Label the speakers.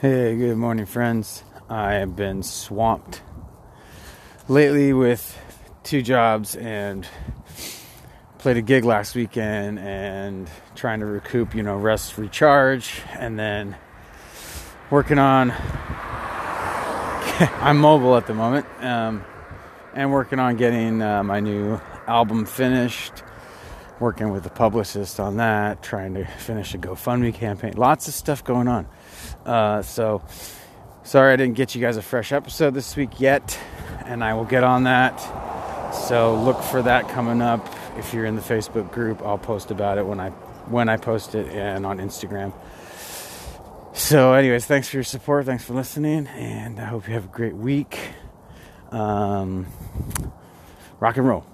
Speaker 1: Hey, good morning, friends. I have been swamped lately with two jobs and played a gig last weekend and trying to recoup, you know, rest, recharge, and then working on. I'm mobile at the moment, um, and working on getting uh, my new album finished. Working with the publicist on that, trying to finish a GoFundMe campaign. Lots of stuff going on. Uh, so, sorry I didn't get you guys a fresh episode this week yet, and I will get on that. So look for that coming up. If you're in the Facebook group, I'll post about it when I when I post it and on Instagram. So, anyways, thanks for your support. Thanks for listening, and I hope you have a great week. Um, rock and roll.